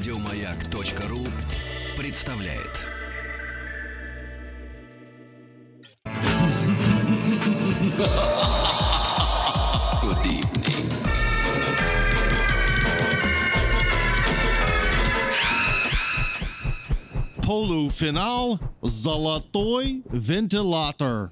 Радиомаяк.ру представляет. Good. Полуфинал «Золотой вентилятор».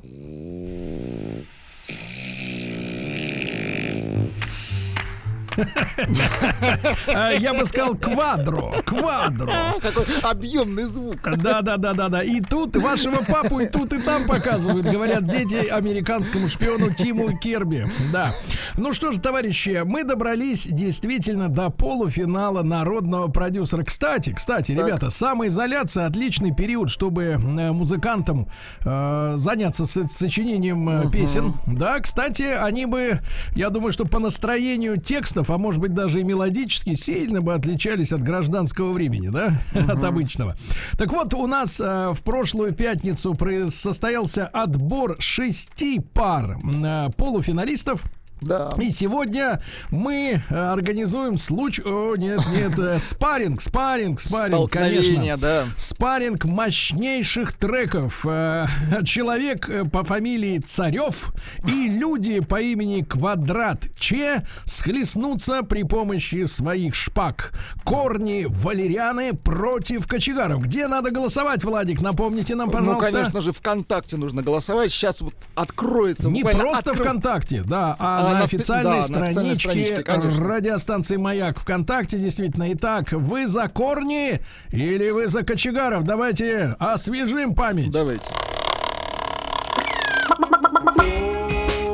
Я бы сказал квадро, квадро. Какой объемный звук. Да, да, да, да, да. И тут вашего папу и тут и там показывают, говорят дети американскому шпиону Тиму Керби. Да. Ну что же, товарищи, мы добрались действительно до полуфинала народного продюсера. Кстати, кстати, ребята, самоизоляция отличный период, чтобы э, музыкантам э, заняться со- сочинением э, песен. Да, кстати, они бы, я думаю, что по настроению текстов, а может быть даже и мелодически, сильно бы отличались от гражданского времени, да, от обычного. Так вот, у нас э, в прошлую пятницу состоялся отбор шести пар э, полуфиналистов. Да. И сегодня мы э, организуем случай... О, нет, нет, э, спарринг, спарринг, спарринг, Столкновение, конечно. да. Спарринг мощнейших треков. Э, Человек по фамилии Царев и люди по имени Квадрат Че схлестнутся при помощи своих шпаг. Корни валерианы против кочегаров. Где надо голосовать, Владик? Напомните нам, Ну, пожалуйста. конечно же, ВКонтакте нужно голосовать. Сейчас вот откроется. Не просто откры- ВКонтакте, да, А на на официальной да, на официальной страничке страничке, конечно. радиостанции Маяк ВКонтакте, действительно. Итак, вы за корни или вы за кочегаров? Давайте освежим память. Давайте.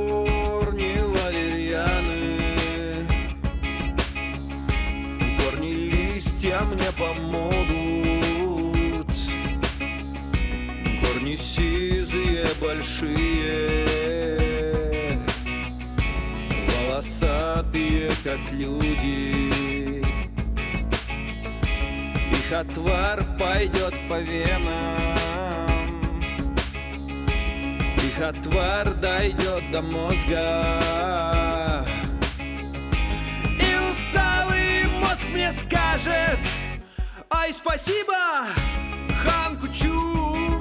Корни валерьяны Корни листья мне помогут Корни сизые, большие Волосатые, как люди. Их отвар пойдет по венам. Их отвар дойдет до мозга. И усталый мозг мне скажет Ай, спасибо, хан Кучум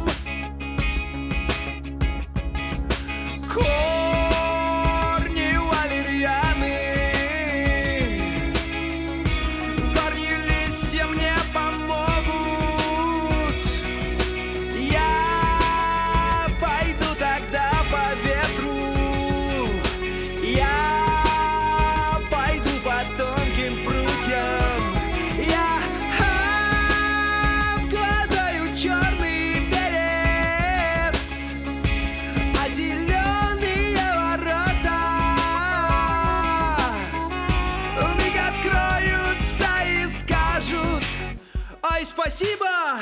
спасибо,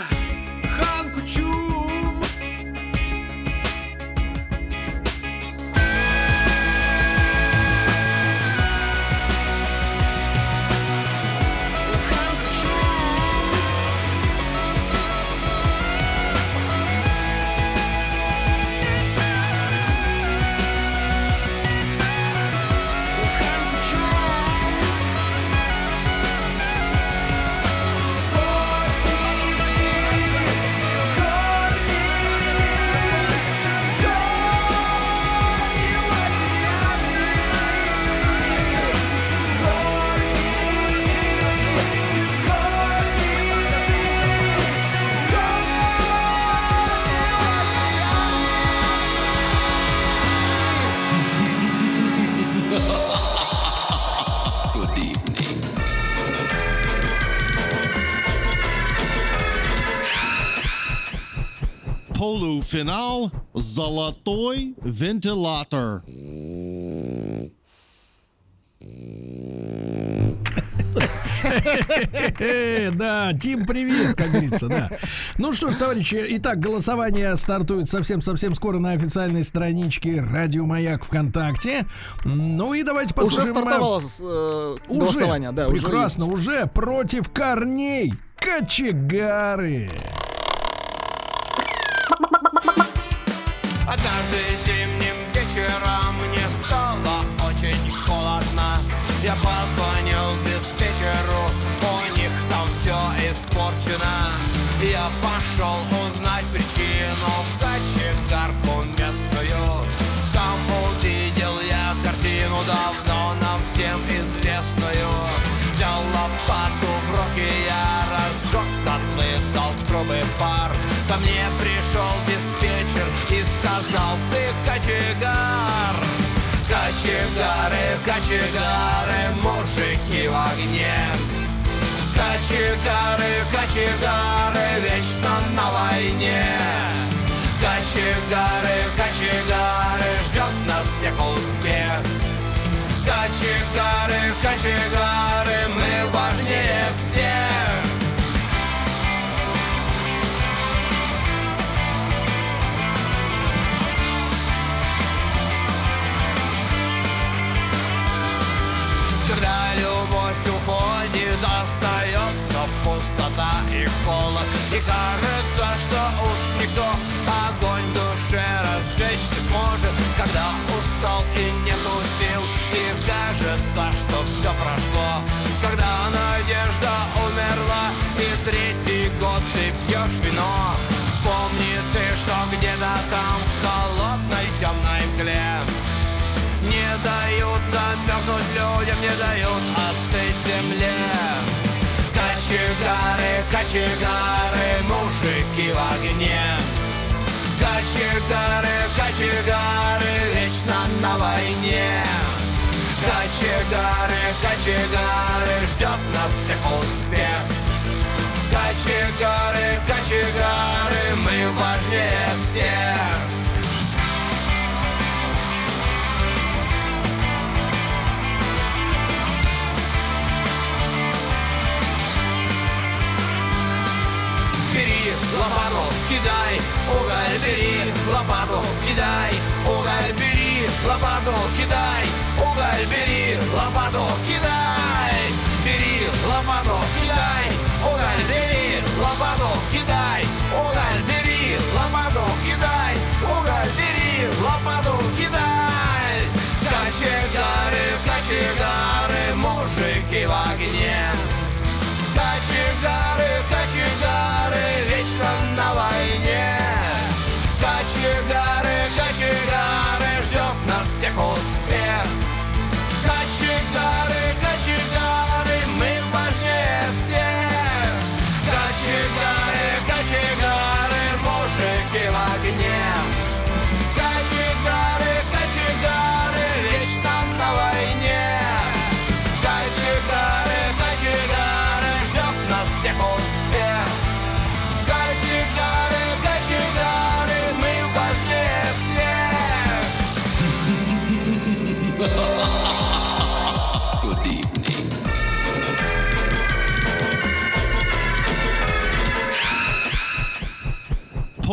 Полуфинал «Золотой вентилятор». Да, Тим, привет, как говорится, да. Ну что ж, товарищи, итак, голосование стартует совсем-совсем скоро на официальной страничке Радио Маяк ВКонтакте. Ну и давайте послушаем. стартовало э, Уже, голосование, да, уже прекрасно, уже, против корней кочегары. Однажды зимним вечером мне стало очень холодно. Я позвонил диспетчеру, у них там все испорчено. Я пошел узнать причину в кочегарку местную. Там увидел я картину давно нам всем известную. Взял лопату в руки, я разжег котлы, дал в трубы пар. Ко мне пришел сказал Ты кочегар. Кочегары, кочегары, мужики в огне. Кочегары, кочегары, вечно на войне. Кочегары, кочегары, ждет нас всех успех. Кочегары, кочегары, холод И кажется, что уж никто огонь в душе разжечь не сможет. Когда устал и нету сил, и кажется, что все прошло. Когда надежда умерла, и третий год ты пьешь вино. Вспомни ты, что где-то там в холодной темной мгле. Не дают замерзнуть людям, не дают остыть земле. Кочегары, кочегары, мужики в огне. Кочегары, кочегары, вечно на войне. Кочегары, кочегары, ждет нас всех успех. Кочегары, кочегары, мы важнее всех лопату кидай, уголь бери, лопату кидай, уголь бери, лопату кидай, уголь бери, лопату кидай, бери, лопату кидай, уголь бери, лопату кидай, уголь бери, лопату кидай, уголь бери, лопату кидай. Кочегары, кочегары,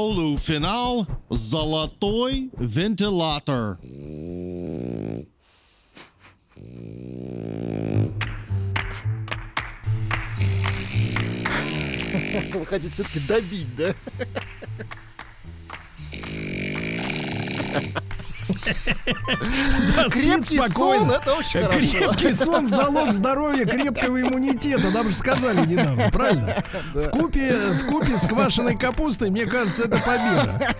Полуфинал «Золотой вентилятор». Вы хотите все-таки добить, да? Да, Крепкий сон, это очень хорошо. Крепкий сон залог здоровья, крепкого иммунитета. Нам же сказали недавно, правильно? В купе, в купе с квашеной капустой, мне кажется, это победа.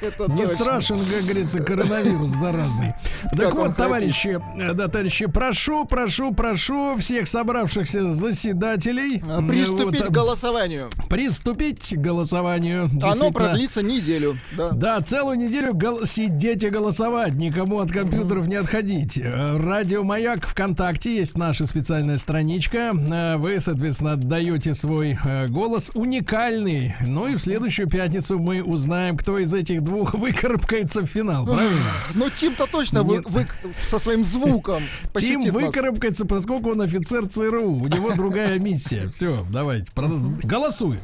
Это Не точно. страшен, как говорится, коронавирус заразный. Так Как вот, товарищи, э, да, товарищи, прошу, прошу, прошу всех собравшихся заседателей А, Приступить вот, к голосованию. приступить к голосованию. Оно продлится неделю. Да. Да, целую неделю гол- сидеть и голосовать, никому от компьютеров не отходить. Э, Радио Маяк ВКонтакте есть наша специальная страничка. Э, Вы, соответственно, отдаете свой э, голос уникальный. Ну и в следующую пятницу мы узнаем, кто из этих двух выкарабкается в финал. Правильно? Ну, Тим-то точно вы, вы со своим звуком Тим выкарабкается, поскольку он офицер ЦРУ. У него другая миссия. Все, давайте, голосуем.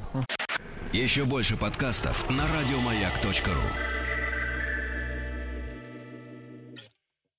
Еще больше подкастов на радиомаяк.ру.